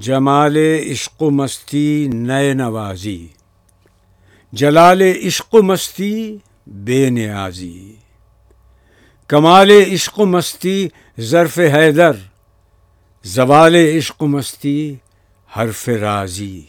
جمال عشق و مستی نئے نوازی، جلال عشق و مستی بے نیازی۔ کمال عشق و مستی ظرف حیدر، زوال عشق و مستی حرف رازی۔